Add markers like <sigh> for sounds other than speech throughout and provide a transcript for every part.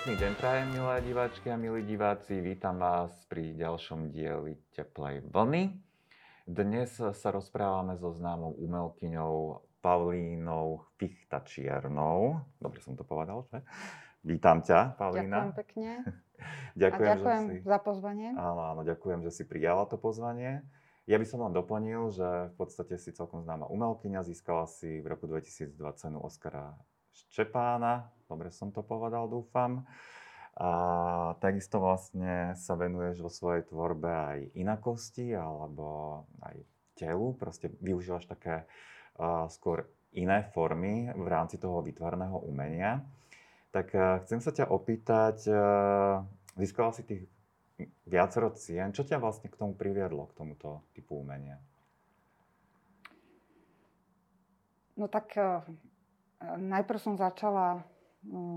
Pekný deň prajem, milé diváčky a milí diváci. Vítam vás pri ďalšom dieli Teplej vlny. Dnes sa rozprávame so známou umelkyňou Paulínou Fichtačiernou. Dobre som to povedal, že? Vítam ťa, Paulína. Ďakujem pekne. <laughs> ďakujem, a ďakujem si... za pozvanie. Áno, áno, ďakujem, že si prijala to pozvanie. Ja by som len doplnil, že v podstate si celkom známa umelkyňa, získala si v roku 2020 cenu Oscara Ščepána, dobre som to povedal, dúfam. A takisto vlastne sa venuješ vo svojej tvorbe aj inakosti alebo aj telu, proste využívaš také uh, skôr iné formy v rámci toho vytvarného umenia. Tak uh, chcem sa ťa opýtať, uh, získala si tých viacero cien. Čo ťa vlastne k tomu priviedlo, k tomuto typu umenia? No tak uh, najprv som začala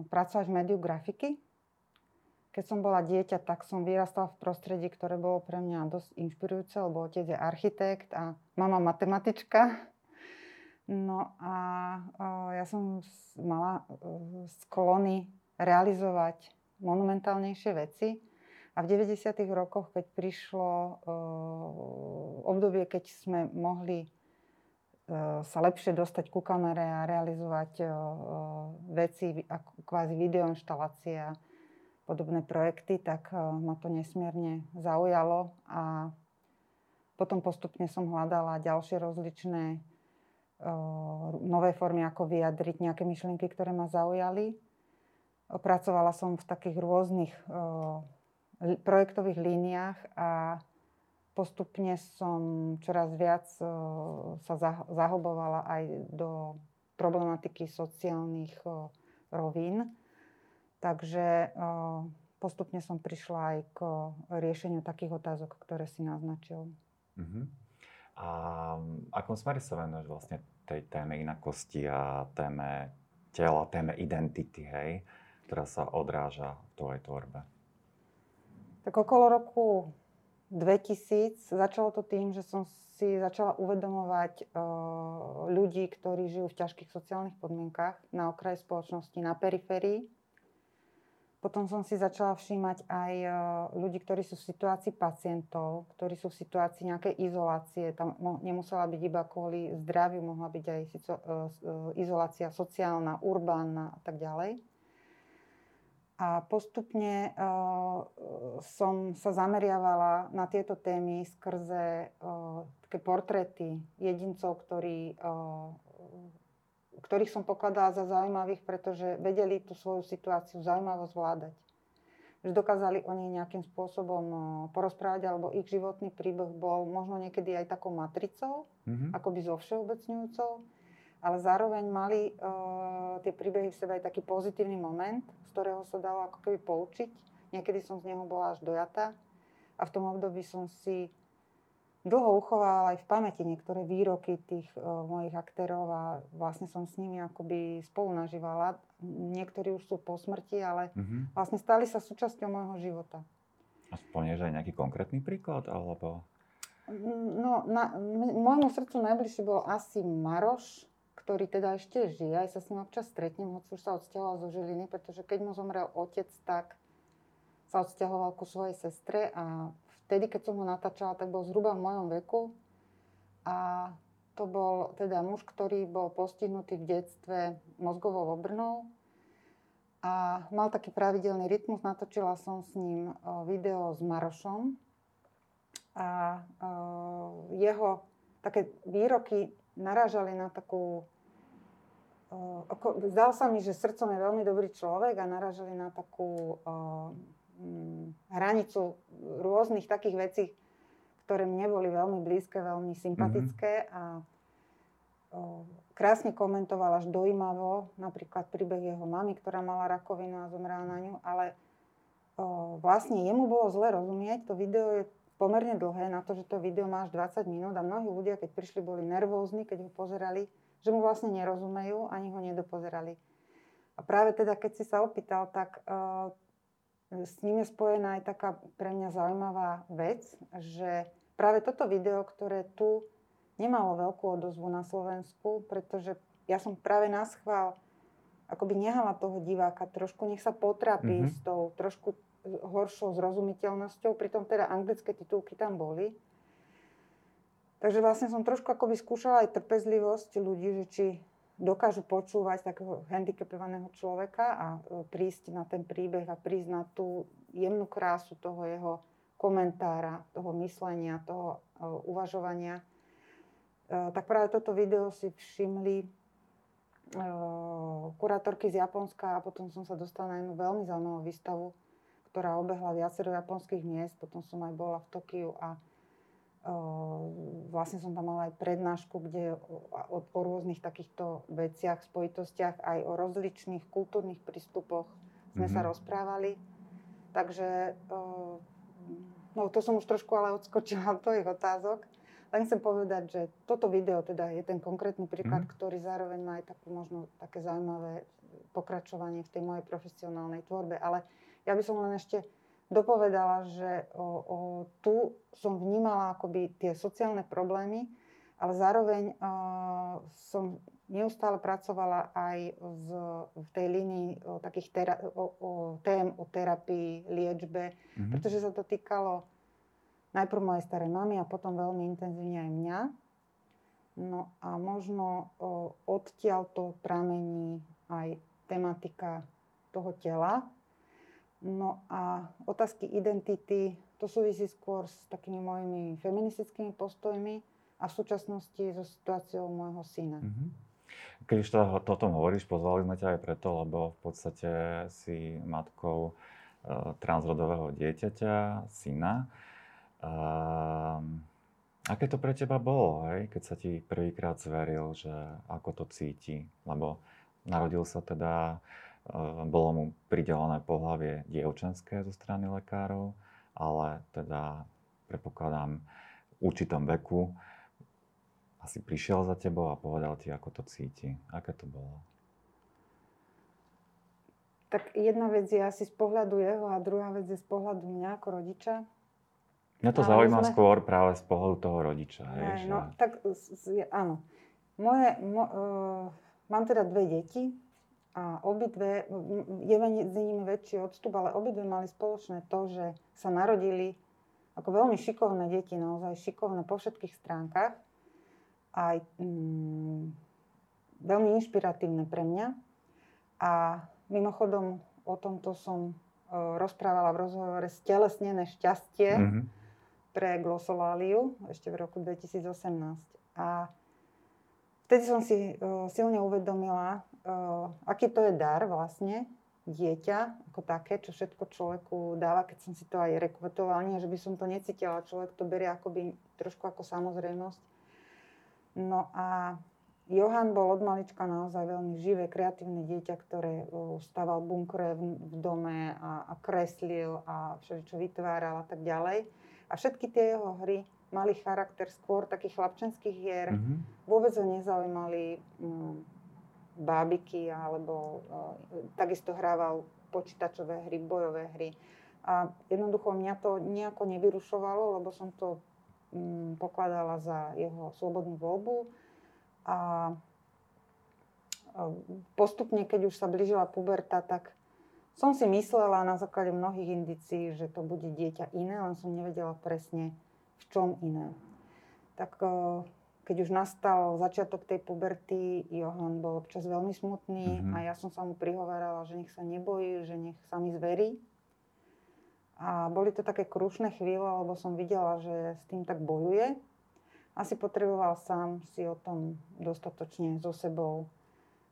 pracovať v médiu grafiky. Keď som bola dieťa, tak som vyrastala v prostredí, ktoré bolo pre mňa dosť inšpirujúce, lebo otec je architekt a mama matematička. No a ja som mala sklony realizovať monumentálnejšie veci a v 90. rokoch, keď prišlo obdobie, keď sme mohli sa lepšie dostať ku kamere a realizovať uh, veci ako kvázi a podobné projekty, tak ma to nesmierne zaujalo a potom postupne som hľadala ďalšie rozličné nové formy, ako vyjadriť nejaké myšlienky, ktoré ma zaujali. Pracovala som v takých rôznych projektových líniách a postupne som čoraz viac e, sa zahlbovala aj do problematiky sociálnych e, rovín. Takže e, postupne som prišla aj k riešeniu takých otázok, ktoré si naznačil. Uh-huh. A akom smere sa venuješ vlastne tej téme inakosti a téme tela, téme identity, hej, ktorá sa odráža v tvojej tvorbe? Tak okolo roku 2000 začalo to tým, že som si začala uvedomovať uh, ľudí, ktorí žijú v ťažkých sociálnych podmienkach na okraji spoločnosti, na periférii. Potom som si začala všímať aj uh, ľudí, ktorí sú v situácii pacientov, ktorí sú v situácii nejakej izolácie. Tam nemusela byť iba kvôli zdraviu, mohla byť aj uh, izolácia sociálna, urbánna a tak ďalej. A postupne uh, som sa zameriavala na tieto témy skrze uh, také portréty jedincov, ktorí, uh, ktorých som pokladala za zaujímavých, pretože vedeli tú svoju situáciu zaujímavo zvládať. Že dokázali o nej nejakým spôsobom porozprávať, alebo ich životný príbeh bol možno niekedy aj takou matricou, mm-hmm. akoby zo všeobecňujúcou ale zároveň mali uh, tie príbehy v sebe aj taký pozitívny moment, z ktorého sa dalo ako keby poučiť. Niekedy som z neho bola až dojatá a v tom období som si dlho uchovala aj v pamäti niektoré výroky tých uh, mojich aktérov a vlastne som s nimi akoby spolu nažívala. Niektorí už sú po smrti, ale mm-hmm. vlastne stali sa súčasťou môjho života. A spomnieš aj nejaký konkrétny príklad, alebo... No, na, môjmu srdcu najbližšie bol asi Maroš, ktorý teda ešte žije, aj sa s ním občas stretnem, hoci už sa odsťahoval zo Žiliny, pretože keď mu zomrel otec, tak sa odsťahoval ku svojej sestre a vtedy, keď som ho natáčala, tak bol zhruba v mojom veku a to bol teda muž, ktorý bol postihnutý v detstve mozgovou obrnou a mal taký pravidelný rytmus. Natočila som s ním video s Marošom a jeho také výroky narážali na takú ako, zdal sa mi, že srdcom je veľmi dobrý človek a naražali na takú uh, hranicu rôznych takých vecí, ktoré mne boli veľmi blízke, veľmi sympatické mm-hmm. a uh, krásne komentoval až dojímavo napríklad príbeh jeho mamy, ktorá mala rakovinu a zomrela na ňu, ale uh, vlastne jemu bolo zle rozumieť, to video je pomerne dlhé na to, že to video má až 20 minút a mnohí ľudia, keď prišli, boli nervózni, keď ho pozerali že mu vlastne nerozumejú, ani ho nedopozerali. A práve teda, keď si sa opýtal, tak uh, s ním je spojená aj taká pre mňa zaujímavá vec, že práve toto video, ktoré tu nemalo veľkú odozvu na Slovensku, pretože ja som práve na schvál akoby nehala toho diváka, trošku nech sa potrapí mm-hmm. s tou trošku horšou zrozumiteľnosťou, pritom teda anglické titulky tam boli. Takže vlastne som trošku akoby skúšala aj trpezlivosť ľudí, že či dokážu počúvať takého handicapovaného človeka a e, prísť na ten príbeh a prísť na tú jemnú krásu toho jeho komentára, toho myslenia, toho e, uvažovania. E, tak práve toto video si všimli kurátorky z Japonska a potom som sa dostala na jednu veľmi zaujímavú výstavu, ktorá obehla viacero japonských miest. Potom som aj bola v Tokiu a vlastne som tam mala aj prednášku, kde o, o rôznych takýchto veciach, spojitostiach, aj o rozličných kultúrnych prístupoch sme mm-hmm. sa mhm. rozprávali. Takže no to som už trošku ale odskočila od tvojich otázok. Len chcem povedať, že toto video teda je ten konkrétny príklad, mm-hmm. ktorý zároveň má aj takú možno také zaujímavé pokračovanie v tej mojej profesionálnej tvorbe. Ale ja by som len ešte dopovedala, že o, o, tu som vnímala akoby tie sociálne problémy, ale zároveň o, som neustále pracovala aj z, v tej línii o, takých tera, o, o, tém o terapii, liečbe, mm-hmm. pretože sa to týkalo najprv mojej starej mamy a potom veľmi intenzívne aj mňa. No a možno o, odtiaľ to pramení aj tematika toho tela, No a otázky identity, to súvisí skôr s takými mojimi feministickými postojmi a v súčasnosti so situáciou môjho syna. Mm-hmm. Keď už teda o tom hovoríš, pozvali sme ťa aj preto, lebo v podstate si matkou e, transrodového dieťaťa, syna. E, aké to pre teba bolo, hej, keď sa ti prvýkrát zveril, že ako to cíti? Lebo narodil sa teda bolo mu pridelené pohlavie dievčenské zo strany lekárov, ale teda predpokladám v určitom veku asi prišiel za tebou a povedal ti, ako to cíti. Aké to bolo? Tak jedna vec je asi z pohľadu jeho a druhá vec je z pohľadu mňa ako rodiča. Mňa to zaujíma sme... skôr práve z pohľadu toho rodiča. Hej, že... no, tak áno. Moje, mo, uh, mám teda dve deti, a obidve, je medzi nimi väčší odstup, ale obidve mali spoločné to, že sa narodili ako veľmi šikovné deti, naozaj šikovné po všetkých stránkach. Aj mm, veľmi inšpiratívne pre mňa. A mimochodom o tomto som e, rozprávala v rozhovore Stelesnené šťastie mm-hmm. pre Glosoláliu ešte v roku 2018. A vtedy som si uh, silne uvedomila, aký to je dar vlastne, dieťa ako také, čo všetko človeku dáva, keď som si to aj rekvetovala, nie, že by som to necítila, človek to berie akoby trošku ako samozrejmosť. No a Johan bol od malička naozaj veľmi živé, kreatívne dieťa, ktoré staval bunkre v, dome a, a kreslil a všetko vytváral a tak ďalej. A všetky tie jeho hry mali charakter skôr takých chlapčenských hier. Mm-hmm. Vôbec ho nezaujímali um, bábiky, alebo uh, takisto hrával počítačové hry, bojové hry. A jednoducho mňa to nejako nevyrušovalo, lebo som to um, pokladala za jeho slobodnú voľbu. A postupne, keď už sa blížila puberta, tak som si myslela na základe mnohých indicií, že to bude dieťa iné, len som nevedela presne v čom iné. Tak keď už nastal začiatok tej puberty, Johan bol občas veľmi smutný mm-hmm. a ja som sa mu prihovárala, že nech sa nebojí, že nech sa mi zverí. A boli to také krušné chvíle, lebo som videla, že s tým tak bojuje. Asi potreboval sám si o tom dostatočne so sebou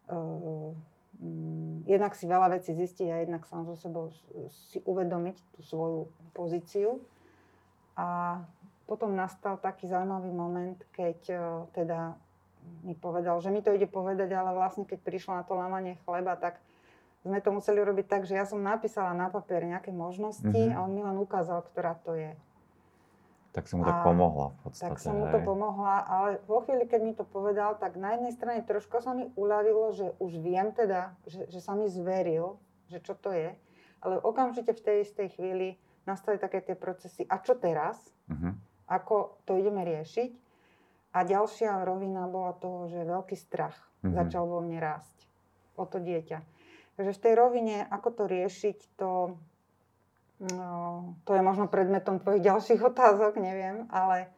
uh, um, jednak si veľa vecí zistiť a jednak sám so sebou si uvedomiť tú svoju pozíciu. A potom nastal taký zaujímavý moment, keď uh, teda mi povedal, že mi to ide povedať, ale vlastne keď prišlo na to lámanie chleba, tak sme to museli robiť tak, že ja som napísala na papier nejaké možnosti mm-hmm. a on mi len ukázal, ktorá to je. Tak som mu to pomohla v podstate. Tak som mu to pomohla, ale vo chvíli, keď mi to povedal, tak na jednej strane trošku sa mi uľavilo, že už viem teda, že, že sa mi zveril, že čo to je, ale okamžite v tej istej chvíli nastali také tie procesy. A čo teraz? Uh-huh ako to ideme riešiť. A ďalšia rovina bola toho, že veľký strach mm-hmm. začal vo mne rásť. o to dieťa. Takže v tej rovine, ako to riešiť, to, no, to je možno predmetom tvojich ďalších otázok, neviem, ale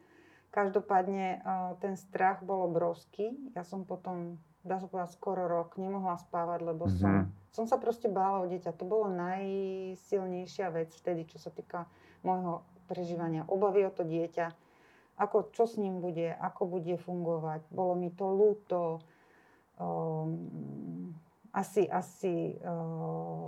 každopádne ten strach bol obrovský. Ja som potom, dá sa povedať, skoro rok nemohla spávať, lebo mm-hmm. som, som sa proste bála o dieťa. To bolo najsilnejšia vec vtedy, čo sa týka môjho prežívania obavy o to dieťa ako, čo s ním bude, ako bude fungovať. Bolo mi to ľúto. Um, asi, asi um,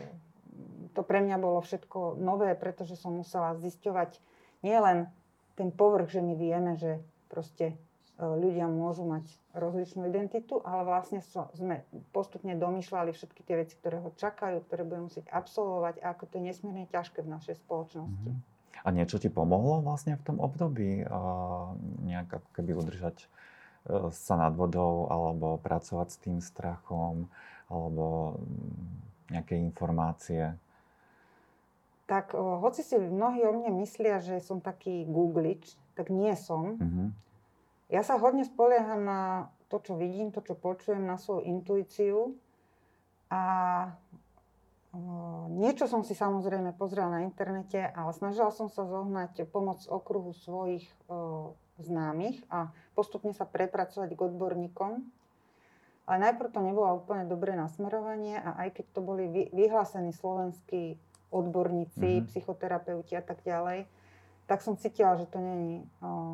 to pre mňa bolo všetko nové, pretože som musela zisťovať nielen ten povrch, že my vieme, že proste uh, ľudia môžu mať rozličnú identitu, ale vlastne sme postupne domýšľali všetky tie veci, ktoré ho čakajú, ktoré budeme musieť absolvovať a ako to je nesmierne ťažké v našej spoločnosti. Mm-hmm. A niečo ti pomohlo vlastne v tom období nejak ako keby udržať e, sa nad vodou alebo pracovať s tým strachom alebo mm, nejaké informácie? Tak hoci si mnohí o mne myslia, že som taký googlič, tak nie som. Mm-hmm. Ja sa hodne spolieham na to, čo vidím, to, čo počujem, na svoju intuíciu a Niečo som si samozrejme pozrela na internete, ale snažila som sa zohnať pomoc okruhu svojich známych a postupne sa prepracovať k odborníkom. Ale najprv to nebolo úplne dobré nasmerovanie a aj keď to boli vyhlásení slovenskí odborníci, mm-hmm. psychoterapeuti a tak ďalej, tak som cítila, že to není,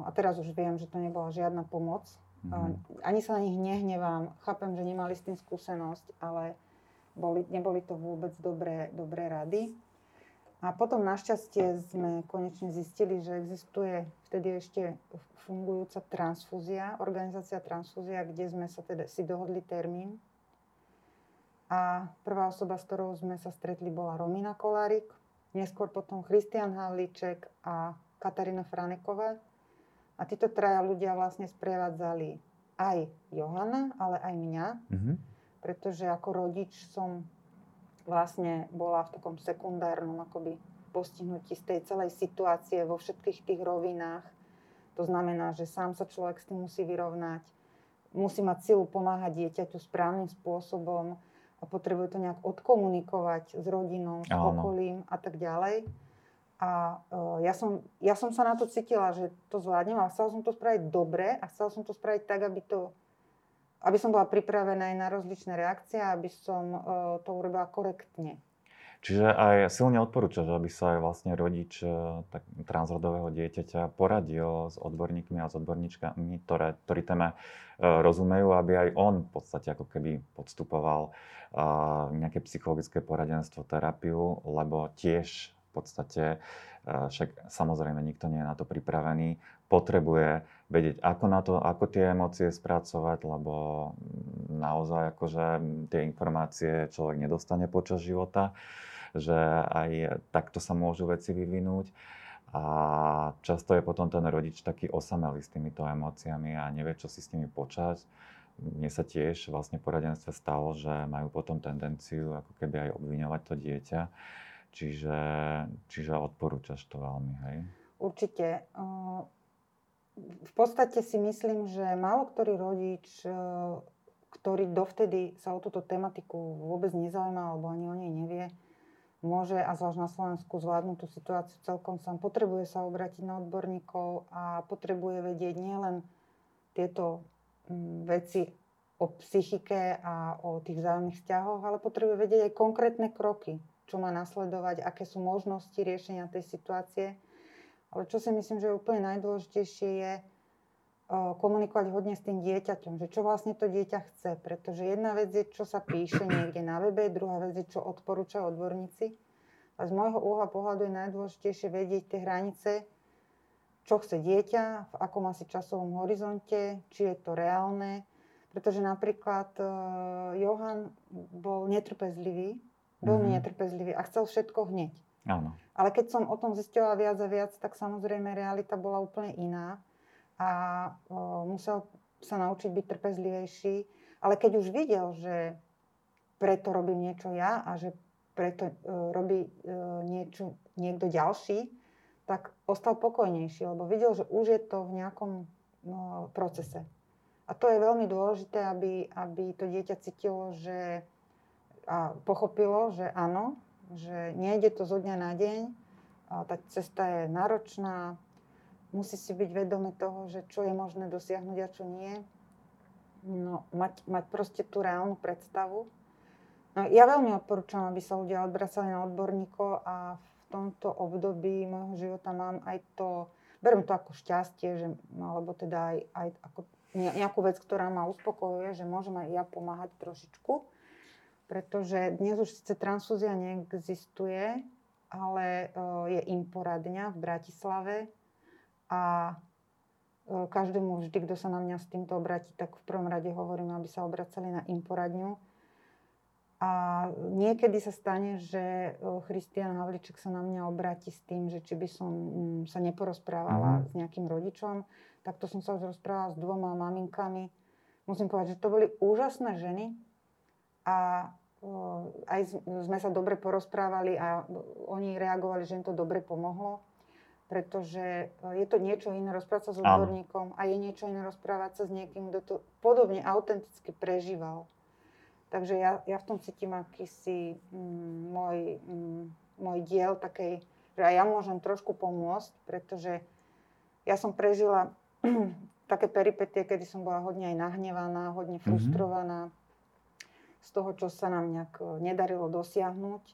a teraz už viem, že to nebola žiadna pomoc. Mm-hmm. Ani sa na nich nehnevám, chápem, že nemali s tým skúsenosť, ale boli, neboli to vôbec dobré, dobré rady. A potom našťastie sme konečne zistili, že existuje vtedy ešte fungujúca transfúzia, organizácia transfúzia, kde sme sa teda si dohodli termín. A prvá osoba, s ktorou sme sa stretli, bola Romina Kolárik, neskôr potom Christian Havlíček a Katarína Franeková. A títo traja ľudia vlastne sprevádzali aj Johana, ale aj mňa. Mm-hmm pretože ako rodič som vlastne bola v takom sekundárnom akoby postihnutí z tej celej situácie vo všetkých tých rovinách. To znamená, že sám sa človek s tým musí vyrovnať, musí mať silu pomáhať dieťaťu správnym spôsobom a potrebuje to nejak odkomunikovať s rodinou, s okolím a tak ďalej. A uh, ja, som, ja som sa na to cítila, že to zvládnem, ale chcela som to spraviť dobre a chcela som to spraviť tak, aby to aby som bola pripravená aj na rozličné reakcie, aby som uh, to urobila korektne. Čiže aj silne odporúčaš, aby sa aj vlastne rodič uh, tak, transrodového dieťaťa poradil s odborníkmi a s odborníčkami, ktoré, ktorí téme uh, rozumejú, aby aj on v podstate ako keby podstupoval nejaké psychologické poradenstvo, terapiu, lebo tiež v podstate však samozrejme nikto nie je na to pripravený, potrebuje vedieť, ako na to, ako tie emócie spracovať, lebo naozaj akože tie informácie človek nedostane počas života, že aj takto sa môžu veci vyvinúť. A často je potom ten rodič taký osamelý s týmito emóciami a nevie, čo si s nimi počať. Mne sa tiež vlastne v poradenstve stalo, že majú potom tendenciu ako keby aj obviňovať to dieťa. Čiže, čiže odporúčaš to veľmi, hej? Určite v podstate si myslím, že málo ktorý rodič, e, ktorý dovtedy sa o túto tematiku vôbec nezaujíma alebo ani o nej nevie, môže, a zvlášť na Slovensku, zvládnuť tú situáciu celkom sám. Potrebuje sa obrátiť na odborníkov a potrebuje vedieť nielen tieto mm, veci o psychike a o tých vzájomných vzťahoch, ale potrebuje vedieť aj konkrétne kroky, čo má nasledovať, aké sú možnosti riešenia tej situácie ale čo si myslím, že je úplne najdôležitejšie je komunikovať hodne s tým dieťaťom, že čo vlastne to dieťa chce. Pretože jedna vec je, čo sa píše niekde na webe, druhá vec je, čo odporúčajú odborníci. A z môjho uhla pohľadu je najdôležitejšie vedieť tie hranice, čo chce dieťa, v akom asi časovom horizonte, či je to reálne. Pretože napríklad Johan bol netrpezlivý, veľmi mm-hmm. netrpezlivý a chcel všetko hneď. Áno. Ale keď som o tom zistila viac a viac, tak samozrejme realita bola úplne iná a o, musel sa naučiť byť trpezlivejší. Ale keď už videl, že preto robím niečo ja a že preto e, robí e, niečo niekto ďalší, tak ostal pokojnejší, lebo videl, že už je to v nejakom no, procese. A to je veľmi dôležité, aby, aby to dieťa cítilo, že a pochopilo, že áno, že nejde to zo dňa na deň, tá cesta je náročná, musí si byť vedome toho, že čo je možné dosiahnuť a čo nie. No, mať, mať proste tú reálnu predstavu. No, ja veľmi odporúčam, aby sa ľudia odbracali na odborníkov a v tomto období môjho života mám aj to, beriem to ako šťastie, že, alebo teda aj, aj ako nejakú vec, ktorá ma uspokojuje, že môžem aj ja pomáhať trošičku pretože dnes už síce transfúzia neexistuje, ale e, je im poradňa v Bratislave a e, každému vždy, kto sa na mňa s týmto obratí, tak v prvom rade hovorím, aby sa obracali na im poradňu. A niekedy sa stane, že e, Christian Havliček sa na mňa obráti s tým, že či by som mm, sa neporozprávala mm. s nejakým rodičom. Takto som sa už rozprávala s dvoma maminkami. Musím povedať, že to boli úžasné ženy a aj sme sa dobre porozprávali a oni reagovali, že im to dobre pomohlo, pretože e, je to niečo iné rozprávať sa s odborníkom a je niečo iné rozprávať sa s niekým, kto to podobne autenticky prežíval. Takže ja, ja v tom cítim akýsi mm, môj, mm, môj diel takej, že aj ja môžem trošku pomôcť, pretože ja som prežila <clears throat> také peripetie, kedy som bola hodne aj nahnevaná, hodne mhm. frustrovaná. Mm-hmm z toho, čo sa nám nejak e, nedarilo dosiahnuť,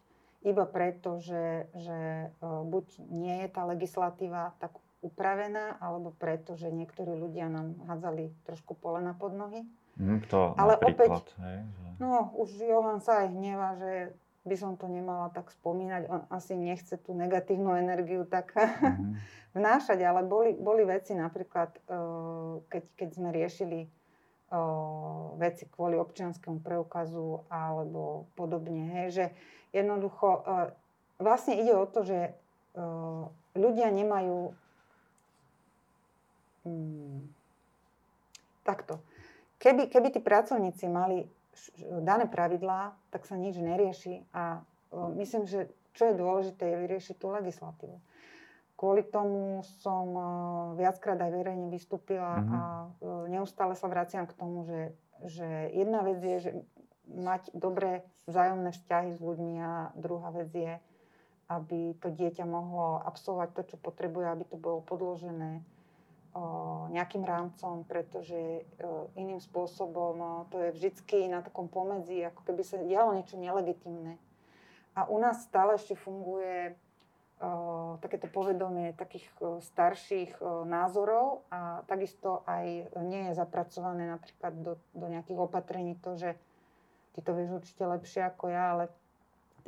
iba preto, že, že e, buď nie je tá legislatíva tak upravená, alebo preto, že niektorí ľudia nám hádzali trošku polena pod nohy. Mm, to Ale opäť, hej, že... no už Johan sa aj hneva, že by som to nemala tak spomínať. On asi nechce tú negatívnu energiu tak mm-hmm. <laughs> vnášať, ale boli, boli veci napríklad, e, keď, keď sme riešili veci kvôli občianskému preukazu alebo podobne. Hej, že jednoducho o, vlastne ide o to, že o, ľudia nemajú hmm, takto. Keby, keby tí pracovníci mali dané pravidlá, tak sa nič nerieši a o, myslím, že čo je dôležité, je vyriešiť tú legislatívu. Kvôli tomu som eh, viackrát aj verejne vystúpila mm-hmm. a eh, neustále sa vraciam k tomu, že, že jedna vec je, že mať dobré vzájomné vzťahy s ľuďmi a druhá vec je, aby to dieťa mohlo absolvovať to, čo potrebuje, aby to bolo podložené eh, nejakým rámcom, pretože iným spôsobom to je vždycky na takom pomedzi, ako keby sa dialo niečo nelegitimné. A u nás stále ešte funguje takéto povedomie takých starších názorov a takisto aj nie je zapracované napríklad do, do nejakých opatrení to, že ty to vieš určite lepšie ako ja, ale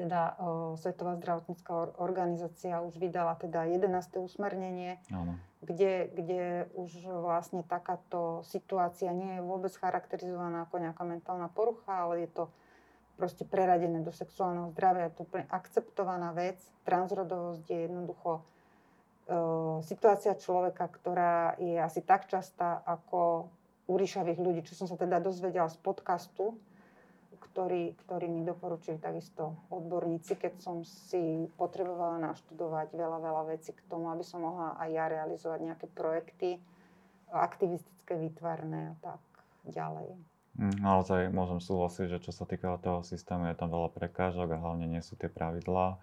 teda Svetová zdravotnícká organizácia už vydala teda 11. usmernenie, Áno. Kde, kde už vlastne takáto situácia nie je vôbec charakterizovaná ako nejaká mentálna porucha, ale je to proste preradené do sexuálneho zdravia. Je to úplne akceptovaná vec. Transrodovosť je jednoducho e, situácia človeka, ktorá je asi tak častá ako u ríšavých ľudí, čo som sa teda dozvedela z podcastu, ktorý, ktorý mi doporučili takisto odborníci, keď som si potrebovala naštudovať veľa, veľa vecí k tomu, aby som mohla aj ja realizovať nejaké projekty aktivistické, výtvarné a tak ďalej. Mm, naozaj môžem súhlasiť, že čo sa týka toho systému, je tam veľa prekážok a hlavne nie sú tie pravidlá.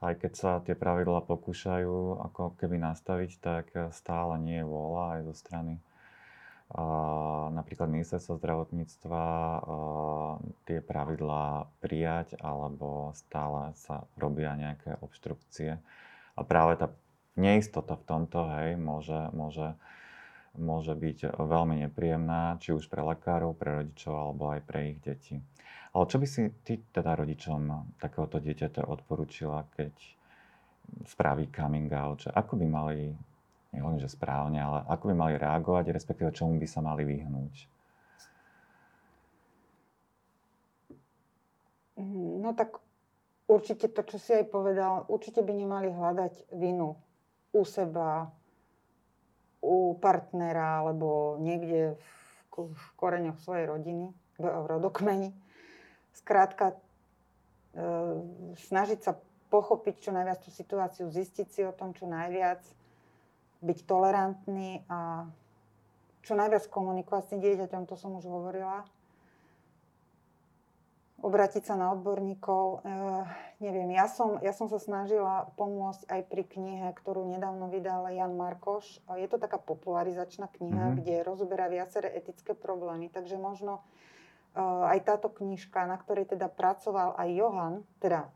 Aj keď sa tie pravidlá pokúšajú ako keby nastaviť, tak stále nie je vôľa aj zo strany a napríklad ministerstvo zdravotníctva a, tie pravidlá prijať alebo stále sa robia nejaké obštrukcie. A práve tá neistota v tomto hej, môže, môže môže byť veľmi nepríjemná, či už pre lekárov, pre rodičov alebo aj pre ich deti. Ale čo by si ty teda rodičom takéhoto dieťaťa odporúčila, keď spraví coming out? Že ako by mali, nehovorím, že správne, ale ako by mali reagovať, respektíve čomu by sa mali vyhnúť? No tak určite to, čo si aj povedal, určite by nemali hľadať vinu u seba, u partnera alebo niekde v, v koreňoch svojej rodiny, v, rodokmeni. Skrátka, e, snažiť sa pochopiť čo najviac tú situáciu, zistiť si o tom čo najviac, byť tolerantný a čo najviac komunikovať s tým dieťaťom, to som už hovorila. Obratiť sa na odborníkov. E, neviem, ja som, ja som sa snažila pomôcť aj pri knihe, ktorú nedávno vydal Jan Markoš. Je to taká popularizačná kniha, mm-hmm. kde rozoberá viaceré etické problémy, takže možno e, aj táto knižka, na ktorej teda pracoval aj Johan, teda e,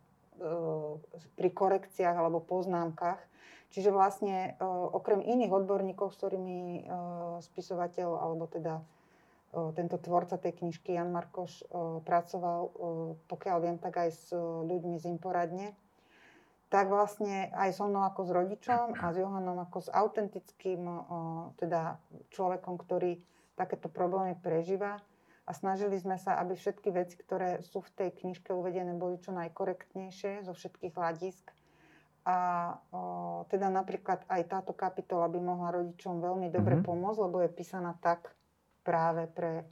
pri korekciách alebo poznámkach, Čiže vlastne okrem iných odborníkov, s ktorými spisovateľ alebo teda tento tvorca tej knižky Jan Markoš pracoval, pokiaľ viem, tak aj s ľuďmi z Imporadne, tak vlastne aj so mnou ako s rodičom a s Johanom ako s autentickým teda človekom, ktorý takéto problémy prežíva. A snažili sme sa, aby všetky veci, ktoré sú v tej knižke uvedené, boli čo najkorektnejšie zo všetkých hľadisk. A o, teda napríklad aj táto kapitola by mohla rodičom veľmi dobre mm-hmm. pomôcť, lebo je písaná tak, práve pre,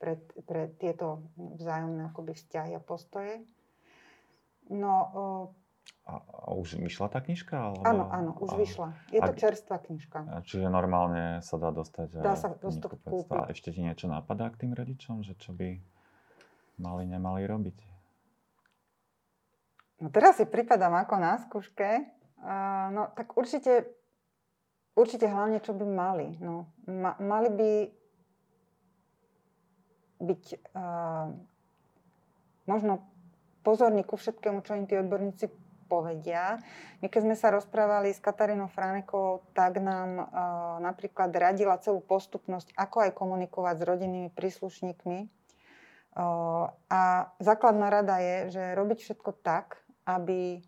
pre, pre tieto vzájomné akoby vzťahy a postoje. No, a, a už vyšla tá knižka? Alebo... Áno, áno, už a, vyšla. Je to a, čerstvá knižka. Čiže normálne sa dá dostať dá sa dostať kúpiť. A ešte ti niečo napadá k tým rodičom, že čo by mali, nemali robiť? No teraz si pripadám ako na skúške. Uh, no tak určite, určite hlavne, čo by mali. No, ma, mali by byť uh, možno pozorní ku všetkému, čo im tí odborníci povedia. My keď sme sa rozprávali s Katarínou Fránekovou, tak nám uh, napríklad radila celú postupnosť, ako aj komunikovať s rodinnými príslušníkmi. Uh, a základná rada je, že robiť všetko tak, aby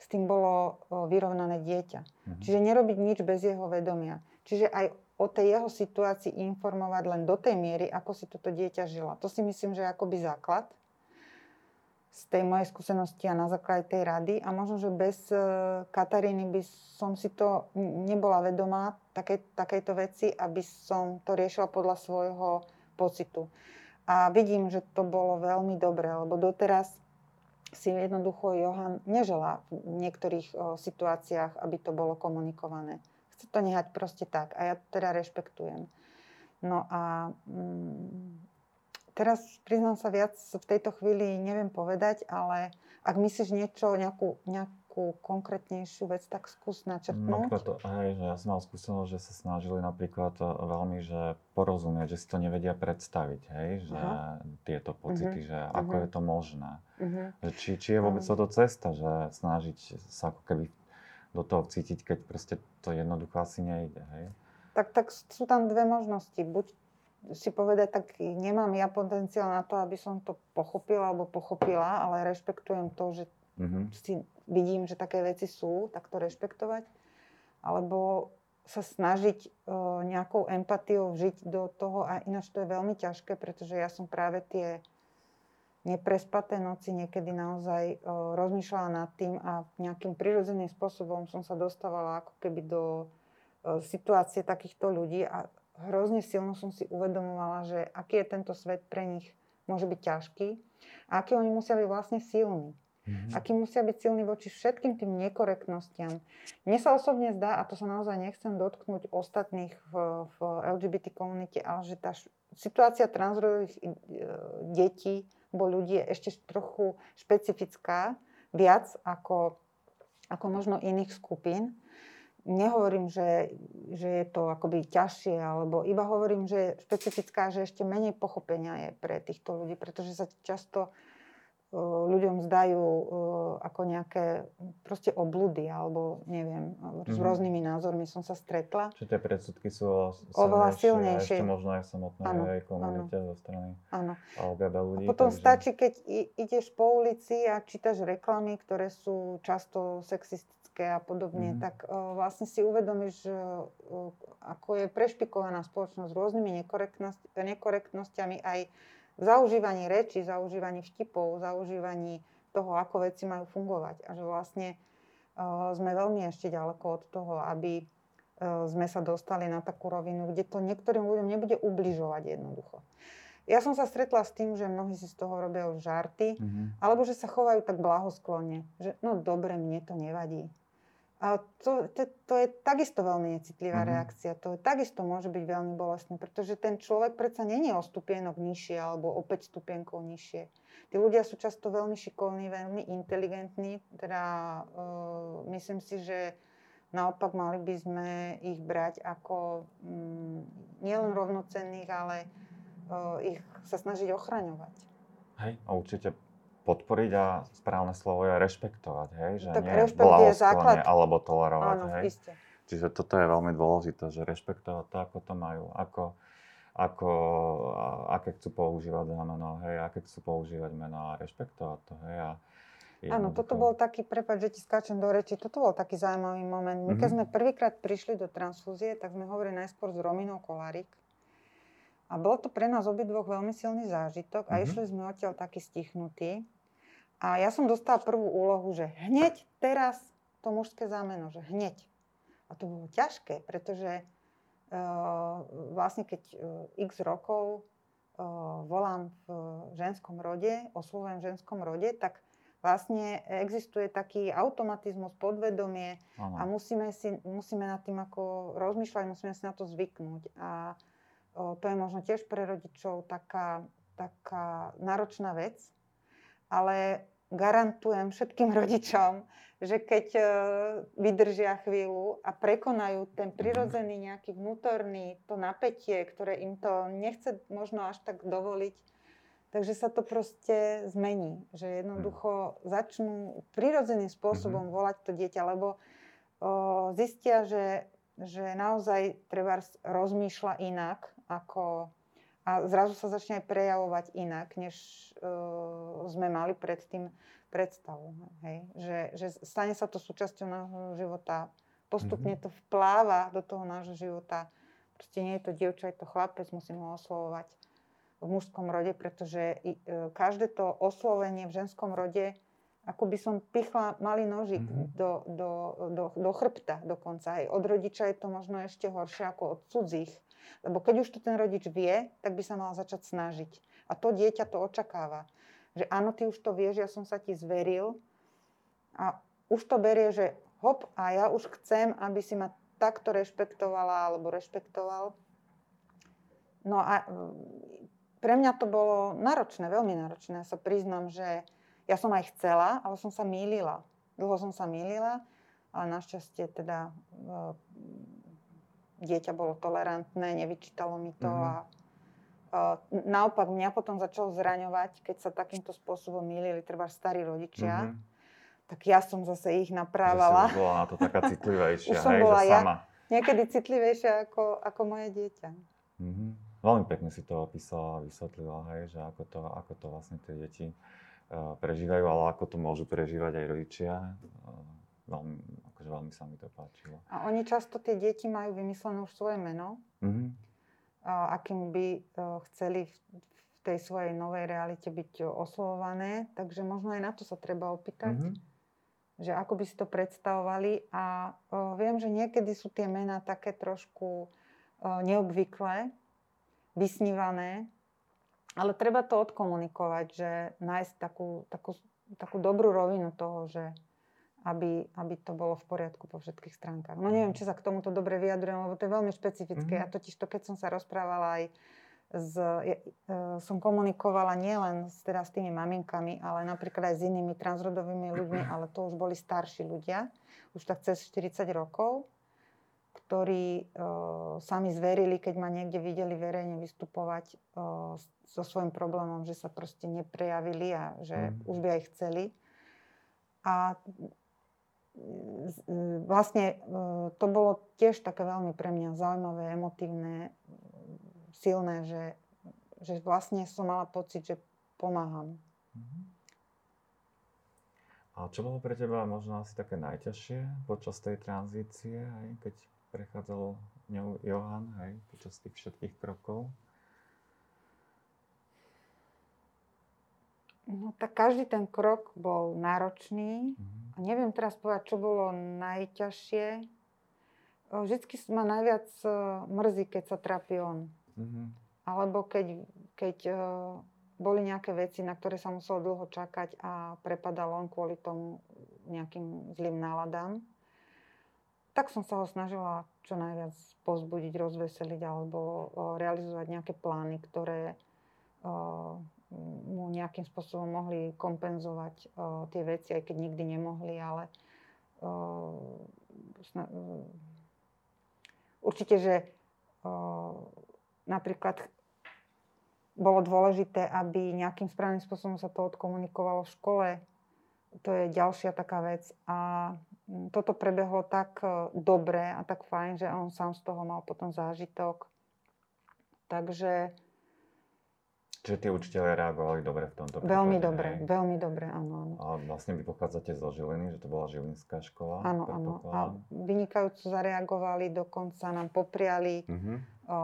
s tým bolo vyrovnané dieťa. Mhm. Čiže nerobiť nič bez jeho vedomia. Čiže aj o tej jeho situácii informovať len do tej miery, ako si toto dieťa žila. To si myslím, že je akoby základ z tej mojej skúsenosti a na základe tej rady. A možno, že bez e, Kataríny by som si to nebola vedomá, také, takejto veci, aby som to riešila podľa svojho pocitu. A vidím, že to bolo veľmi dobré, lebo doteraz si jednoducho Johan nežela v niektorých situáciách, aby to bolo komunikované chce to nehať proste tak a ja to teda rešpektujem. No a mm, teraz priznám sa viac v tejto chvíli neviem povedať, ale ak myslíš niečo, nejakú, nejakú konkrétnejšiu vec, tak skús načrtnúť. Napríklad, hej, že ja som mal skúsenosť, že sa snažili napríklad veľmi, že porozumieť, že si to nevedia predstaviť, hej, že uh-huh. tieto pocity, uh-huh. že ako uh-huh. je to možné. Uh-huh. Že či, či je vôbec uh-huh. toto cesta, že snažiť sa ako keby do toho cítiť, keď proste to jednoducho asi nejde. Hej? Tak, tak sú tam dve možnosti. Buď si povedať, tak nemám ja potenciál na to, aby som to pochopila alebo pochopila, ale rešpektujem to, že mm-hmm. si vidím, že také veci sú, tak to rešpektovať. Alebo sa snažiť uh, nejakou empatiou žiť do toho a ináč to je veľmi ťažké, pretože ja som práve tie neprespaté noci niekedy naozaj o, rozmýšľala nad tým a nejakým prirodzeným spôsobom som sa dostávala ako keby do o, situácie takýchto ľudí a hrozne silno som si uvedomovala, že aký je tento svet pre nich môže byť ťažký a aký oni musia byť vlastne silní. Mm-hmm. Aký musia byť silní voči všetkým tým nekorektnostiam. Mne sa osobne zdá, a to sa naozaj nechcem dotknúť ostatných v, v LGBT komunite, ale že tá situácia transrodových e, detí bo ľudí je ešte trochu špecifická, viac ako, ako možno iných skupín. Nehovorím, že, že je to akoby ťažšie, alebo iba hovorím, že je špecifická, že ešte menej pochopenia je pre týchto ľudí, pretože sa často ľuďom zdajú ako nejaké proste oblúdy alebo neviem, s mm-hmm. rôznymi názormi som sa stretla. Čiže tie predsudky sú oveľa silnejšie. Ešte možno aj v samotnej komunite zo strany ano. ľudí. A potom takže... stačí, keď ideš po ulici a čítaš reklamy, ktoré sú často sexistické a podobne, mm-hmm. tak vlastne si uvedomíš, ako je prešpikovaná spoločnosť s rôznymi nekorektnosťami aj v zaužívaní reči, zaužívaní vtipov, zaužívaní toho, ako veci majú fungovať. A že vlastne uh, sme veľmi ešte ďaleko od toho, aby uh, sme sa dostali na takú rovinu, kde to niektorým ľuďom nebude ubližovať jednoducho. Ja som sa stretla s tým, že mnohí si z toho robia už žarty, mm-hmm. alebo že sa chovajú tak blahosklonne, že no dobre, mne to nevadí. A to, to, to je takisto veľmi necitlivá Mhm. reakcia. To je, takisto môže byť veľmi bolestné, pretože ten človek predsa není o stupienok nižšie alebo o 5 stupienkov nižšie. Tí ľudia sú často veľmi šikovní, veľmi inteligentní. Teda uh, myslím si, že naopak mali by sme ich brať ako mm, nielen rovnocenných, ale uh, ich sa snažiť ochraňovať. Hej, a určite podporiť a správne slovo je rešpektovať, hej? Že Tak nie rešpekt je blahosklone základ. alebo tolerovať, Áno, hej? iste. Čiže toto je veľmi dôležité, že rešpektovať to, ako to majú, ako, ako, aké chcú používať za meno, hej, aké chcú používať meno a rešpektovať to, hej. A Áno, toto bol taký, prepáč, že ti skáčem do reči, toto bol taký zaujímavý moment. My keď Mhm. sme prvýkrát prišli do transfúzie, tak sme hovorili najskôr s Rominou Kolárik. A bol to pre nás obidvoch veľmi silný zážitok a Mhm. išli sme odtiaľ taký stichnutí. A ja som dostala prvú úlohu, že hneď teraz to mužské zámeno, že hneď. A to bolo ťažké, pretože uh, vlastne keď uh, x rokov uh, volám v ženskom rode, oslovujem v ženskom rode, tak vlastne existuje taký automatizmus, podvedomie Áno. a musíme, si, musíme nad tým ako rozmýšľať, musíme si na to zvyknúť. A to je možno tiež pre rodičov taká, taká náročná vec, ale garantujem všetkým <laughs> rodičom, že keď e, vydržia chvíľu a prekonajú ten prirodzený nejaký vnútorný, to napätie, ktoré im to nechce možno až tak dovoliť, takže sa to proste zmení. Že jednoducho začnú prirodzeným spôsobom volať to dieťa, lebo o, zistia, že, že naozaj treba rozmýšľa inak, ako, a zrazu sa začne aj prejavovať inak, než uh, sme mali predtým predstavu. Hej? Že, že stane sa to súčasťou nášho života. Postupne to vpláva do toho nášho života. Proste nie je to dievča, je to chlapec, musím ho oslovovať v mužskom rode, pretože e, každé to oslovenie v ženskom rode, ako by som pichla malý nožik Mhm. do, do, do, do chrbta dokonca. Aj od rodiča je to možno ešte horšie ako od cudzích. Lebo keď už to ten rodič vie, tak by sa mal začať snažiť. A to dieťa to očakáva. Že áno, ty už to vieš, ja som sa ti zveril. A už to berie, že hop, a ja už chcem, aby si ma takto rešpektovala alebo rešpektoval. No a mm, pre mňa to bolo náročné, veľmi náročné. Ja sa priznám, že ja som aj chcela, ale som sa mýlila. Dlho som sa mýlila, ale našťastie teda e, dieťa bolo tolerantné, nevyčítalo mi to Mhm. a naopak mňa potom začalo zraňovať, keď sa takýmto spôsobom mýlili treba starí rodičia, Mhm. tak ja som zase ich naprávala. už bola na to taká <laughs> citlivejšia, Už som hej, bola že ja. sama. Niekedy citlivejšia ako, ako moje dieťa. Mhm. Veľmi pekne si to opísala a vysvetlila, hej, že ako to, ako to vlastne tie deti uh, prežívajú, ale ako to môžu prežívať aj rodičia. Uh, veľmi sa mi to páčilo. A oni často, tie deti majú vymyslené už svoje meno, Mhm. a akým by e, chceli v tej svojej novej realite byť e, oslovované. Takže možno aj na to sa treba opýtať, Mhm. že ako by si to predstavovali. A o, viem, že niekedy sú tie mená také trošku o, neobvyklé, vysnívané, ale treba to odkomunikovať, že nájsť takú, takú, takú dobrú rovinu toho, že aby, aby to bolo v poriadku po všetkých stránkach. No neviem, či sa k tomuto dobre vyjadrujem, lebo to je veľmi špecifické. Mhm. Ja totiž to, keď som sa rozprávala aj s, ja, e, som komunikovala nielen s, teda s tými maminkami, ale napríklad aj s inými transrodovými ľuďmi, <clears throat> ale to už boli starší ľudia, už tak cez 40 rokov, ktorí e, sa mi zverili, keď ma niekde videli verejne vystupovať e, so svojím problémom, že sa proste neprejavili a že Mhm. už by aj chceli. A z- vlastne e, to bolo tiež také veľmi pre mňa zaujímavé, emotívne, silné, že, že vlastne som mala pocit, že pomáham. Mhm. A čo bolo pre teba možno asi také najťažšie počas tej tranzície, hej, keď prechádzal ňou Johan, hej, počas tých všetkých krokov? No tak každý ten krok bol náročný. Mhm. A neviem teraz povedať, čo bolo najťažšie. Vždycky ma najviac e, mrzí, keď sa trápi on. Mhm. Alebo keď, keď e, boli nejaké veci, na ktoré sa muselo dlho čakať a prepadal on kvôli tomu nejakým zlým náladám. tak som sa ho snažila čo najviac pozbudiť, rozveseliť alebo o, realizovať nejaké plány, ktoré mu nejakým spôsobom mohli kompenzovať o, tie veci, aj keď nikdy nemohli, ale o, sna, o, určite, že o, napríklad bolo dôležité, aby nejakým správnym spôsobom sa to odkomunikovalo v škole. To je ďalšia taká vec. A mm, toto prebehlo tak dobre a tak fajn, že on sám z toho mal potom zážitok. Takže Čiže tí učiteľe reagovali dobre v tomto prípade, Veľmi dobre, hej? veľmi dobre, áno, áno. A vlastne vy pochádzate zo Žiliny, že to bola Žilinská škola? Áno, áno. A vynikajúco zareagovali, dokonca nám popriali uh-huh. o,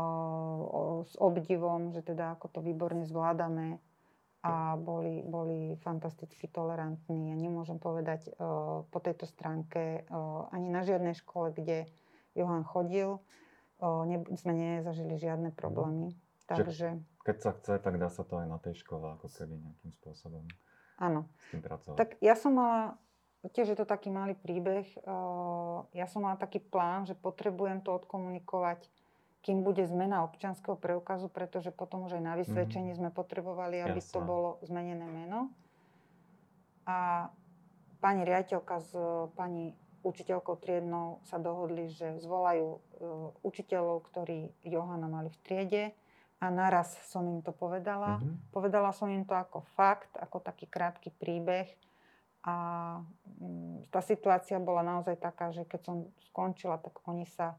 o, s obdivom, že teda ako to výborne zvládame a boli, boli fantasticky tolerantní. Ja nemôžem povedať o, po tejto stránke o, ani na žiadnej škole, kde Johan chodil, o, ne, sme nezažili žiadne problémy. Takže... Keď sa chce, tak dá sa to aj na tej škole ako keby nejakým spôsobom Áno. s tým pracovať. Tak ja som mala, tiež je to taký malý príbeh, ja som mala taký plán, že potrebujem to odkomunikovať, kým bude zmena občianského preukazu, pretože potom už aj na vysvedčení mm-hmm. sme potrebovali, aby Jasne. to bolo zmenené meno. A pani riaditeľka s pani učiteľkou triednou sa dohodli, že zvolajú učiteľov, ktorí Johana mali v triede a naraz som im to povedala. Mm-hmm. Povedala som im to ako fakt, ako taký krátky príbeh. A mm, tá situácia bola naozaj taká, že keď som skončila, tak oni sa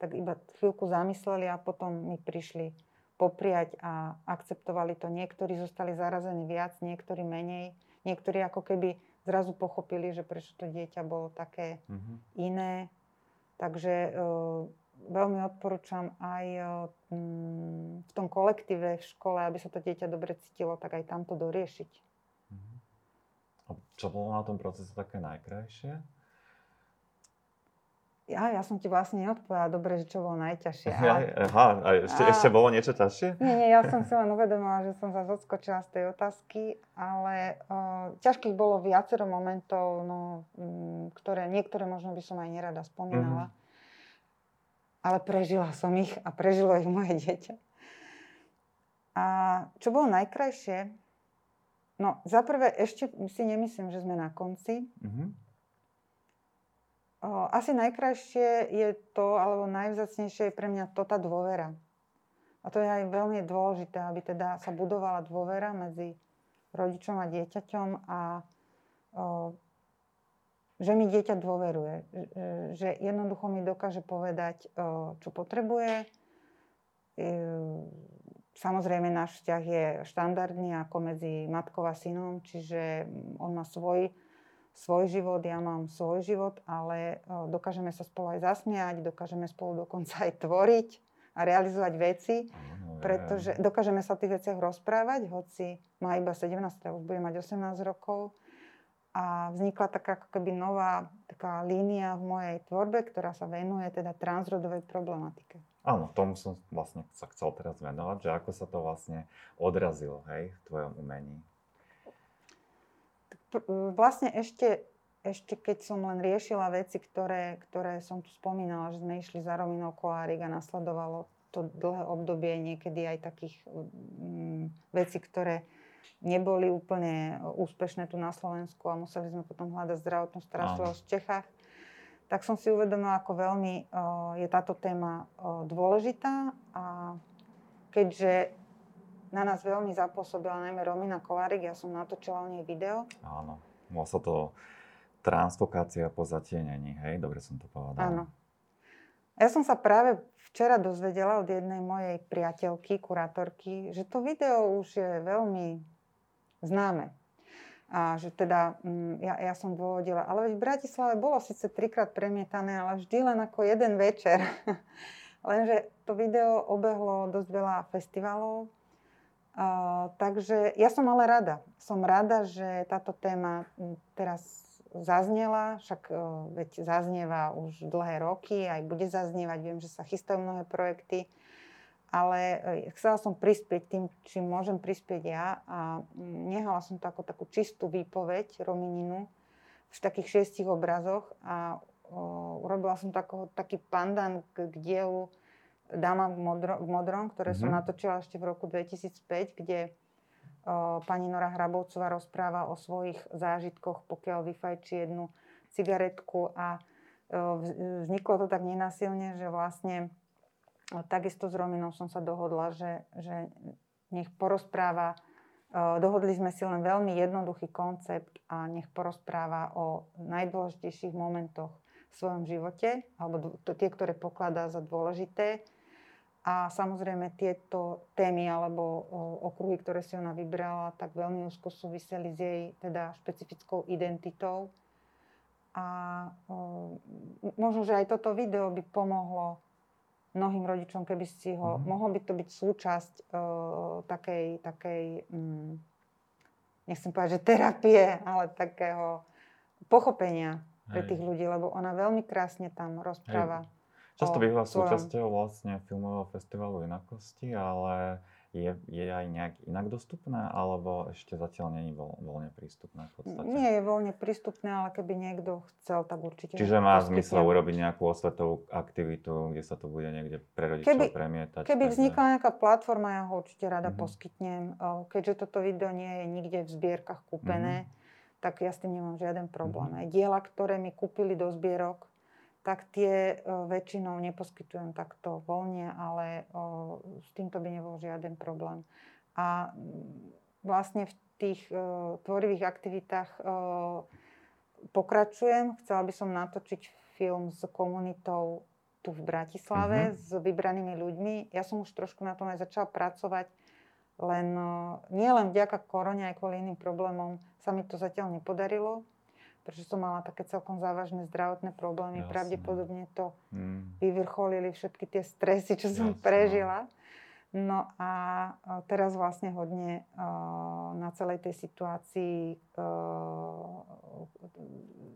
tak iba chvíľku zamysleli a potom mi prišli popriať a akceptovali to. Niektorí zostali zarazení viac, niektorí menej. Niektorí ako keby zrazu pochopili, že prečo to dieťa bolo také mm-hmm. iné. Takže veľmi odporúčam aj v tom kolektíve v škole, aby sa to dieťa dobre cítilo, tak aj tam to doriešiť. Mhm. A čo bolo na tom procese také najkrajšie? Ja, ja som ti vlastne neodpovedala dobre, že čo bolo najťažšie. <laughs> Ale... Aha, a ešte, a... ešte bolo niečo ťažšie? Nie, nie, ja som si len uvedomila, že som sa odskočila z tej otázky, ale uh, ťažkých bolo viacero momentov, no, m, ktoré, niektoré možno by som aj nerada spomínala. Mm-hmm ale prežila som ich a prežilo ich moje dieťa. A čo bolo najkrajšie? No, za prvé, ešte si nemyslím, že sme na konci. Mm-hmm. O, asi najkrajšie je to, alebo najvzácnejšie je pre mňa to tá dôvera. A to je aj veľmi dôležité, aby teda sa budovala dôvera medzi rodičom a dieťaťom a o, že mi dieťa dôveruje, že jednoducho mi dokáže povedať, čo potrebuje. Samozrejme, náš vzťah je štandardný ako medzi matkou a synom, čiže on má svoj, svoj život, ja mám svoj život, ale dokážeme sa spolu aj zasmiať, dokážeme spolu dokonca aj tvoriť a realizovať veci, pretože dokážeme sa o tých veciach rozprávať, hoci má iba 17, už bude mať 18 rokov a vznikla taká ako keby nová taká línia v mojej tvorbe, ktorá sa venuje teda transrodovej problematike. Áno, tomu som vlastne sa chcel teraz venovať, že ako sa to vlastne odrazilo hej, v tvojom umení. Vlastne ešte, ešte keď som len riešila veci, ktoré, ktoré som tu spomínala, že sme išli za Rominou Kolárik a nasledovalo to dlhé obdobie niekedy aj takých mm, vecí, ktoré neboli úplne úspešné tu na Slovensku a museli sme potom hľadať zdravotnú starostlivosť v Čechách, tak som si uvedomila, ako veľmi e, je táto téma e, dôležitá a keďže na nás veľmi zapôsobila najmä Romina Kolárik, ja som natočila o nej video. Áno, bola sa to transfokácia po zatienení, hej? Dobre som to povedala. Áno. Ja som sa práve včera dozvedela od jednej mojej priateľky, kurátorky, že to video už je veľmi známe. A že teda, mm, ja, ja som dôvodila, ale veď v Bratislave bolo síce trikrát premietané, ale vždy len ako jeden večer. <laughs> Lenže to video obehlo dosť veľa festivalov, Uh, takže ja som ale rada. Som rada, že táto téma mm, teraz zaznela, však uh, veď zaznieva už dlhé roky, aj bude zaznievať. Viem, že sa chystajú mnohé projekty ale e, chcela som prispieť tým, čím môžem prispieť ja a nehala som to ako takú čistú výpoveď Romininu v takých šiestich obrazoch a urobila som tako, taký pandan k, k dielu Dáma v, modro, v modrom, ktoré mm-hmm. som mhm. natočila ešte v roku 2005, kde o, pani Nora Hrabovcová rozpráva o svojich zážitkoch, pokiaľ vyfajčí jednu cigaretku a o, vzniklo to tak nenasilne, že vlastne takisto s Rominou som sa dohodla, že, že nech porozpráva Dohodli sme si len veľmi jednoduchý koncept a nech porozpráva o najdôležitejších momentoch v svojom živote, alebo tie, ktoré pokladá za dôležité. A samozrejme tieto témy alebo okruhy, ktoré si ona vybrala, tak veľmi úzko súviseli s jej teda špecifickou identitou. A o, možno, že aj toto video by pomohlo mnohým rodičom, keby si ho, mm-hmm. mohlo by to byť súčasť uh, takej, takej um, nechcem povedať, že terapie, ale takého pochopenia pre tých ľudí, lebo ona veľmi krásne tam rozpráva. Hej. Často býva súčasťou vlastne filmového festivalu inakosti, ale je, je aj nejak inak dostupné, alebo ešte zatiaľ není voľ, voľne prístupné v podstate? Nie je voľne prístupné, ale keby niekto chcel, tak určite. Čiže má zmysel urobiť nejakú osvetovú aktivitu, kde sa to bude niekde pre rodičov keby, premietať? Keby takže... vznikla nejaká platforma, ja ho určite rada mm-hmm. poskytnem. Keďže toto video nie je nikde v zbierkach kúpené, mm-hmm. tak ja s tým nemám žiaden problém. Mm-hmm. Aj diela, ktoré mi kúpili do zbierok, tak tie o, väčšinou neposkytujem takto voľne, ale o, s týmto by nebol žiaden problém. A vlastne v tých o, tvorivých aktivitách pokračujem. Chcela by som natočiť film s komunitou tu v Bratislave, mm-hmm. s vybranými ľuďmi. Ja som už trošku na tom aj začala pracovať, len nie len vďaka korone, aj kvôli iným problémom sa mi to zatiaľ nepodarilo pretože som mala také celkom závažné zdravotné problémy. Jasne. Pravdepodobne to mm. vyvrcholili všetky tie stresy, čo som Jasne. prežila. No a teraz vlastne hodne na celej tej situácii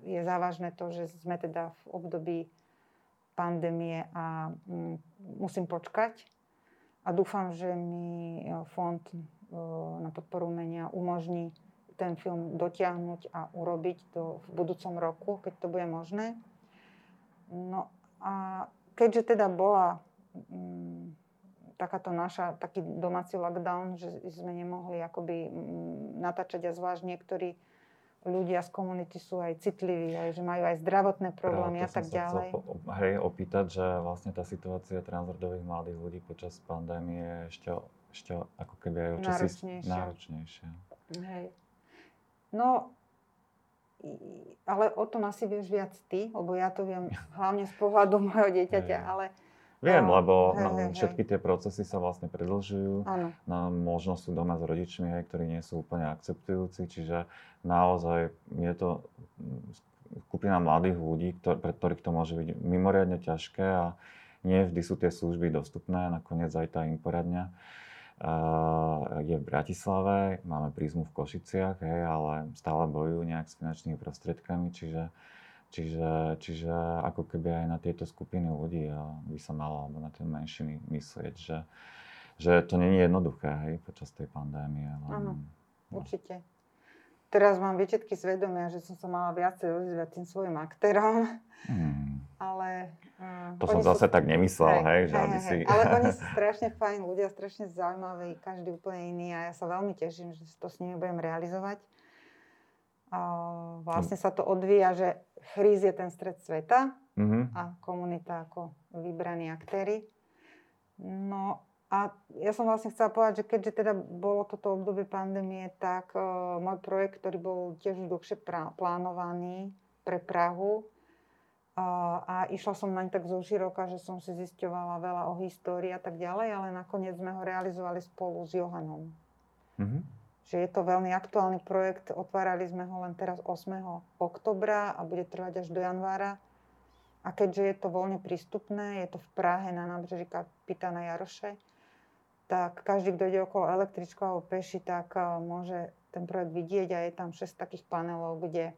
je závažné to, že sme teda v období pandémie a mm, musím počkať. A dúfam, že mi fond na podporu umenia umožní ten film dotiahnuť a urobiť to v budúcom roku, keď to bude možné. No a keďže teda bola mm, takáto naša, taký domáci lockdown, že sme nemohli akoby mm, natáčať a zvlášť niektorí ľudia z komunity sú aj citliví, aj, že majú aj zdravotné problémy a tak ďalej. Po, hej, opýtať, že vlastne tá situácia transrodových mladých ľudí počas pandémie je ešte, ešte ako keby aj náročnejšia. náročnejšia. Hej. No, ale o tom asi vieš viac ty, lebo ja to viem <laughs> hlavne z pohľadu mojho dieťaťa, ale... Viem, no, lebo hej, no, hej, všetky tie procesy sa vlastne predlžujú. Áno. No, možno sú doma s rodičmi, hej, ktorí nie sú úplne akceptujúci, čiže naozaj je to skupina mladých ľudí, ktor- pre ktorých to môže byť mimoriadne ťažké a nie vždy sú tie služby dostupné, nakoniec aj tá im poradňa je v Bratislave, máme prízmu v Košiciach, hej, ale stále bojujú nejak s finančnými prostriedkami, čiže, čiže, čiže ako keby aj na tieto skupiny ľudí by sa malo, alebo na tie menšiny myslieť, že, že to je jednoduché hej, počas tej pandémie. Áno, no. určite. Teraz mám výčetky svedomia, že som sa mala viacej ozývať tým svojim aktérom, hmm. ale to som zase sú... tak nemyslel, hej, hej, že hej, aby hej. si... Ale <laughs> oni sú strašne fajn ľudia, strašne zaujímaví, každý úplne iný a ja sa veľmi teším, že to s nimi budem realizovať. A vlastne sa to odvíja, že chríz je ten stred sveta mm-hmm. a komunita ako vybraní aktéry. No a ja som vlastne chcela povedať, že keďže teda bolo toto obdobie pandémie, tak uh, môj projekt, ktorý bol tiež dlhšie plánovaný pre Prahu, a išla som naň tak zo široka, že som si zisťovala veľa o histórii a tak ďalej, ale nakoniec sme ho realizovali spolu s Johanom. Mm-hmm. Že je to veľmi aktuálny projekt, otvárali sme ho len teraz 8. oktobra a bude trvať až do januára. A keďže je to voľne prístupné, je to v Prahe na nábreží Kapitána Jaroše, tak každý, kto ide okolo električkou alebo peši, tak môže ten projekt vidieť a je tam 6 takých panelov, kde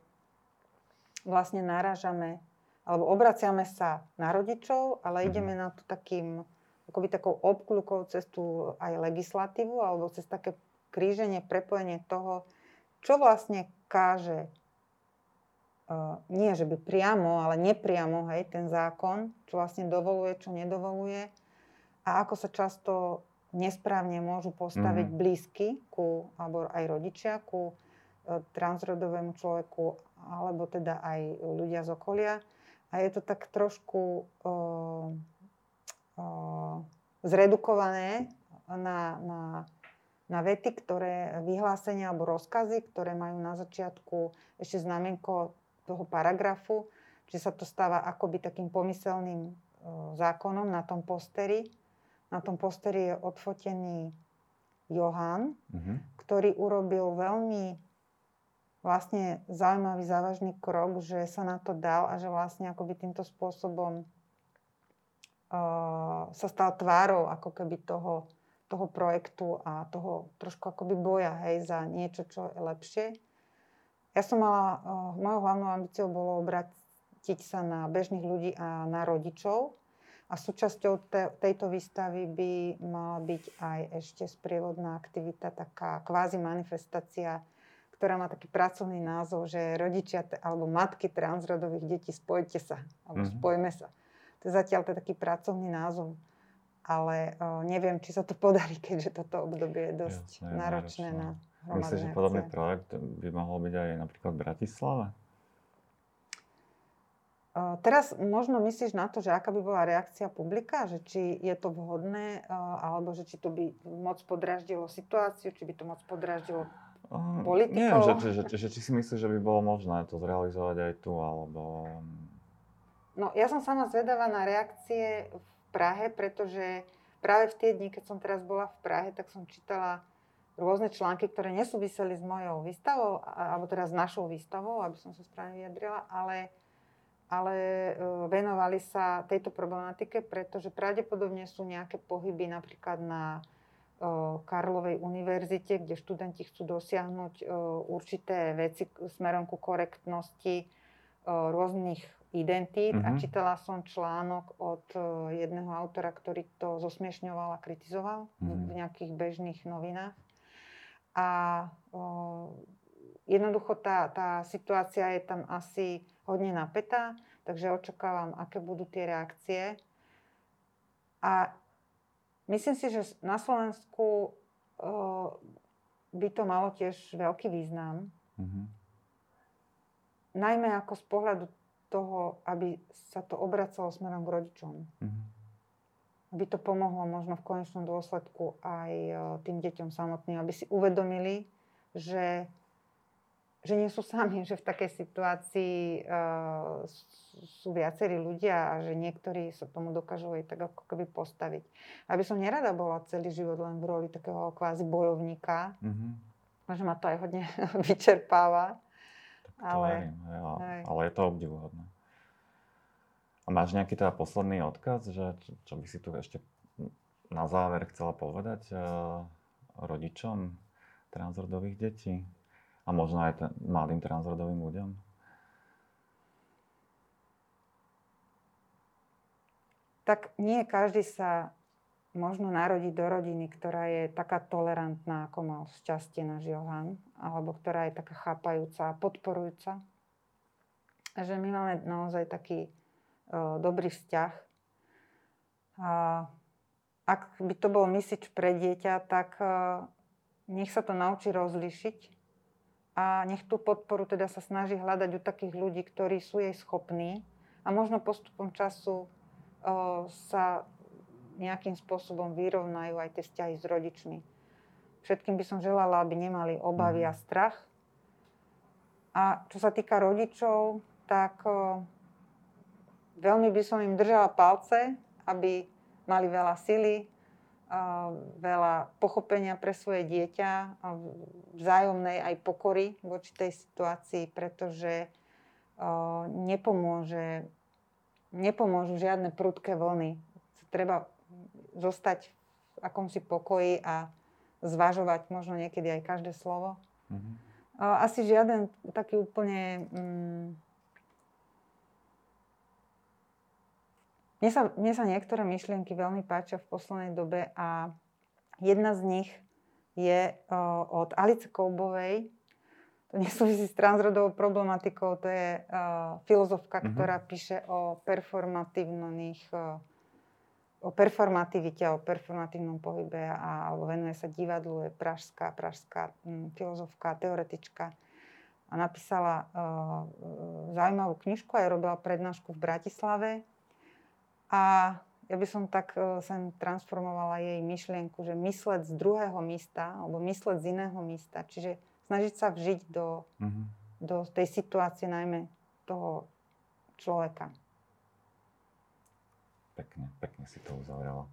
vlastne narážame alebo obraciame sa na rodičov, ale mhm. ideme na to takým, akoby takou obkľukou cez tú aj legislatívu, alebo cez také kríženie, prepojenie toho, čo vlastne káže nie že by priamo, ale nepriamo, hej, ten zákon, čo vlastne dovoluje, čo nedovoluje a ako sa často nesprávne môžu postaviť mm. blízky ku, alebo aj rodičia ku e, transrodovému človeku, alebo teda aj ľudia z okolia. A je to tak trošku uh, uh, zredukované na, na na vety, ktoré vyhlásenia alebo rozkazy, ktoré majú na začiatku ešte znamenko toho paragrafu, že sa to stáva akoby takým pomyselným e, zákonom na tom posteri. Na tom posteri je odfotený Johan, mm-hmm. ktorý urobil veľmi vlastne zaujímavý, závažný krok, že sa na to dal a že vlastne akoby týmto spôsobom uh, sa stal tvárou ako keby toho toho projektu a toho trošku akoby boja hej, za niečo, čo je lepšie. Ja som mala, uh, mojou hlavnou ambíciou bolo obrátiť sa na bežných ľudí a na rodičov. A súčasťou te, tejto výstavy by mala byť aj ešte sprievodná aktivita, taká kvázi manifestácia, ktorá má taký pracovný názov, že rodičia alebo matky transrodových detí, spojte sa, alebo mm-hmm. spojme sa. To je zatiaľ to je taký pracovný názov ale uh, neviem, či sa to podarí, <laughs> keďže toto obdobie je dosť Jasne, náročné na Myslíš, že podobný projekt by mohol byť aj napríklad v Bratislave? Teraz možno myslíš na to, že aká by bola reakcia publika, že či je to vhodné, alebo že či to by moc podráždilo situáciu, či by to moc podráždilo politikov? Nie, že, že, že, že či si myslíš, že by bolo možné to zrealizovať aj tu, alebo... No, ja som sama zvedavá na reakcie v Prahe, pretože práve v tie dni, keď som teraz bola v Prahe, tak som čítala rôzne články, ktoré nesúviseli s mojou výstavou, alebo teda s našou výstavou, aby som sa správne vyjadrila, ale, ale e, venovali sa tejto problematike, pretože pravdepodobne sú nejaké pohyby napríklad na Karlovej univerzite, kde študenti chcú dosiahnuť určité veci smerom ku korektnosti rôznych identít mm-hmm. a mhm. čítala som článok od jedného autora, ktorý to zosmiešňoval a kritizoval mm-hmm. v nejakých bežných novinách. A o, jednoducho tá, tá situácia je tam asi hodne napätá, takže očakávam, aké budú tie reakcie. A myslím si, že na Slovensku o, by to malo tiež veľký význam. Mm-hmm. Najmä ako z pohľadu toho, aby sa to obracalo smerom k rodičom. Mm-hmm. Aby to pomohlo možno v konečnom dôsledku aj e, tým deťom samotným, aby si uvedomili, že, že nie sú sami, že v takej situácii uh, sú viacerí ľudia a že niektorí sa tomu dokážu aj tak ako keby postaviť. Aby som nerada bola celý život len v roli takého kvázi bojovníka. Mm-hmm. Možno ma to aj hodne <laughs> vyčerpáva. Ale, verím, ja, ale je to obdivuhodné. A máš nejaký teda posledný odkaz, že čo, čo by si tu ešte na záver chcela povedať uh, rodičom transrodových detí a možno aj ten, mladým transrodovým ľuďom? Tak nie každý sa možno narodiť do rodiny, ktorá je taká tolerantná, ako mal šťastie náš Johan, alebo ktorá je taká chápajúca a podporujúca. A že my máme naozaj taký uh, dobrý vzťah. A ak by to bol mysič pre dieťa, tak uh, nech sa to naučí rozlišiť a nech tú podporu teda sa snaží hľadať u takých ľudí, ktorí sú jej schopní a možno postupom času uh, sa nejakým spôsobom vyrovnajú aj tie vzťahy s rodičmi. Všetkým by som želala, aby nemali obavy a mhm. strach. A čo sa týka rodičov, tak o, veľmi by som im držala palce, aby mali veľa sily, veľa pochopenia pre svoje dieťa, vzájomnej aj pokory voči tej situácii, pretože nepomôže, nepomôžu žiadne prudké vlny. Treba zostať v akomsi pokoji a zvažovať možno niekedy aj každé slovo. Mm-hmm. Asi žiaden taký úplne... Mm, mne, sa, mne sa niektoré myšlienky veľmi páčia v poslednej dobe a jedna z nich je od Alice Koubovej, to nesúvisí s transrodovou problematikou, to je uh, filozofka, mm-hmm. ktorá píše o performatívnych uh, o performativite, o performatívnom pohybe a, alebo venuje sa divadlu, je pražská, pražská hm, filozofka, teoretička. A napísala uh, zaujímavú knižku aj robila prednášku v Bratislave a ja by som tak uh, sem transformovala jej myšlienku, že mysleť z druhého místa alebo mysleť z iného místa, čiže snažiť sa vžiť do, uh-huh. do tej situácie najmä toho človeka. Pekne, pekne si to uzavrela.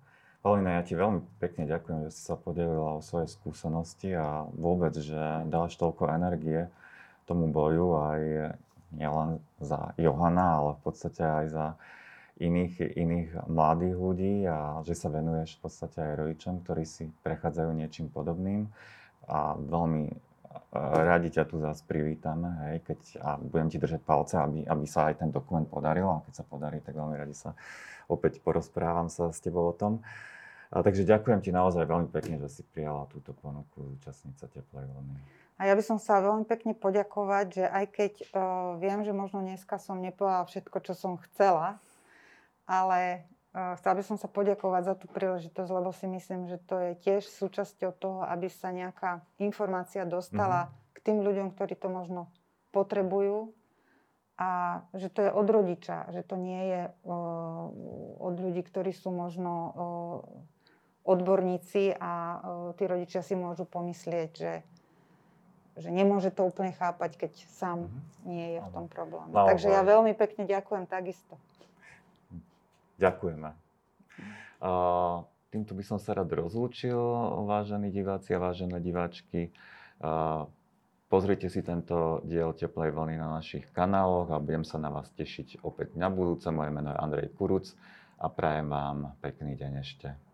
Paulina, ja ti veľmi pekne ďakujem, že si sa podelila o svoje skúsenosti a vôbec, že dáš toľko energie tomu boju aj nielen za Johana, ale v podstate aj za iných, iných mladých ľudí a že sa venuješ v podstate aj rodičom, ktorí si prechádzajú niečím podobným. A veľmi radi ťa tu zase privítame, hej, keď, a budem ti držať palce, aby, aby sa aj ten dokument podaril a keď sa podarí, tak veľmi radi sa opäť porozprávam sa s tebou o tom. A takže ďakujem ti naozaj veľmi pekne, že si prijala túto ponuku zúčastniť sa teplej vlny. A ja by som sa veľmi pekne poďakovať, že aj keď uh, viem, že možno dneska som nepovedala všetko, čo som chcela, ale uh, chcela by som sa poďakovať za tú príležitosť, lebo si myslím, že to je tiež súčasťou toho, aby sa nejaká informácia dostala mm-hmm. k tým ľuďom, ktorí to možno potrebujú a že to je od rodiča, že to nie je uh, od ľudí, ktorí sú možno uh, odborníci a uh, tí rodičia si môžu pomyslieť, že, že nemôže to úplne chápať, keď sám mm-hmm. nie je v tom probléme. No, Takže ja veľmi pekne ďakujem takisto. Ďakujeme. Týmto by som sa rád rozlúčil, vážení diváci a vážené diváčky. Pozrite si tento diel Teplej vlny na našich kanáloch a budem sa na vás tešiť opäť na budúce. Moje meno je Andrej Kuruc a prajem vám pekný deň ešte.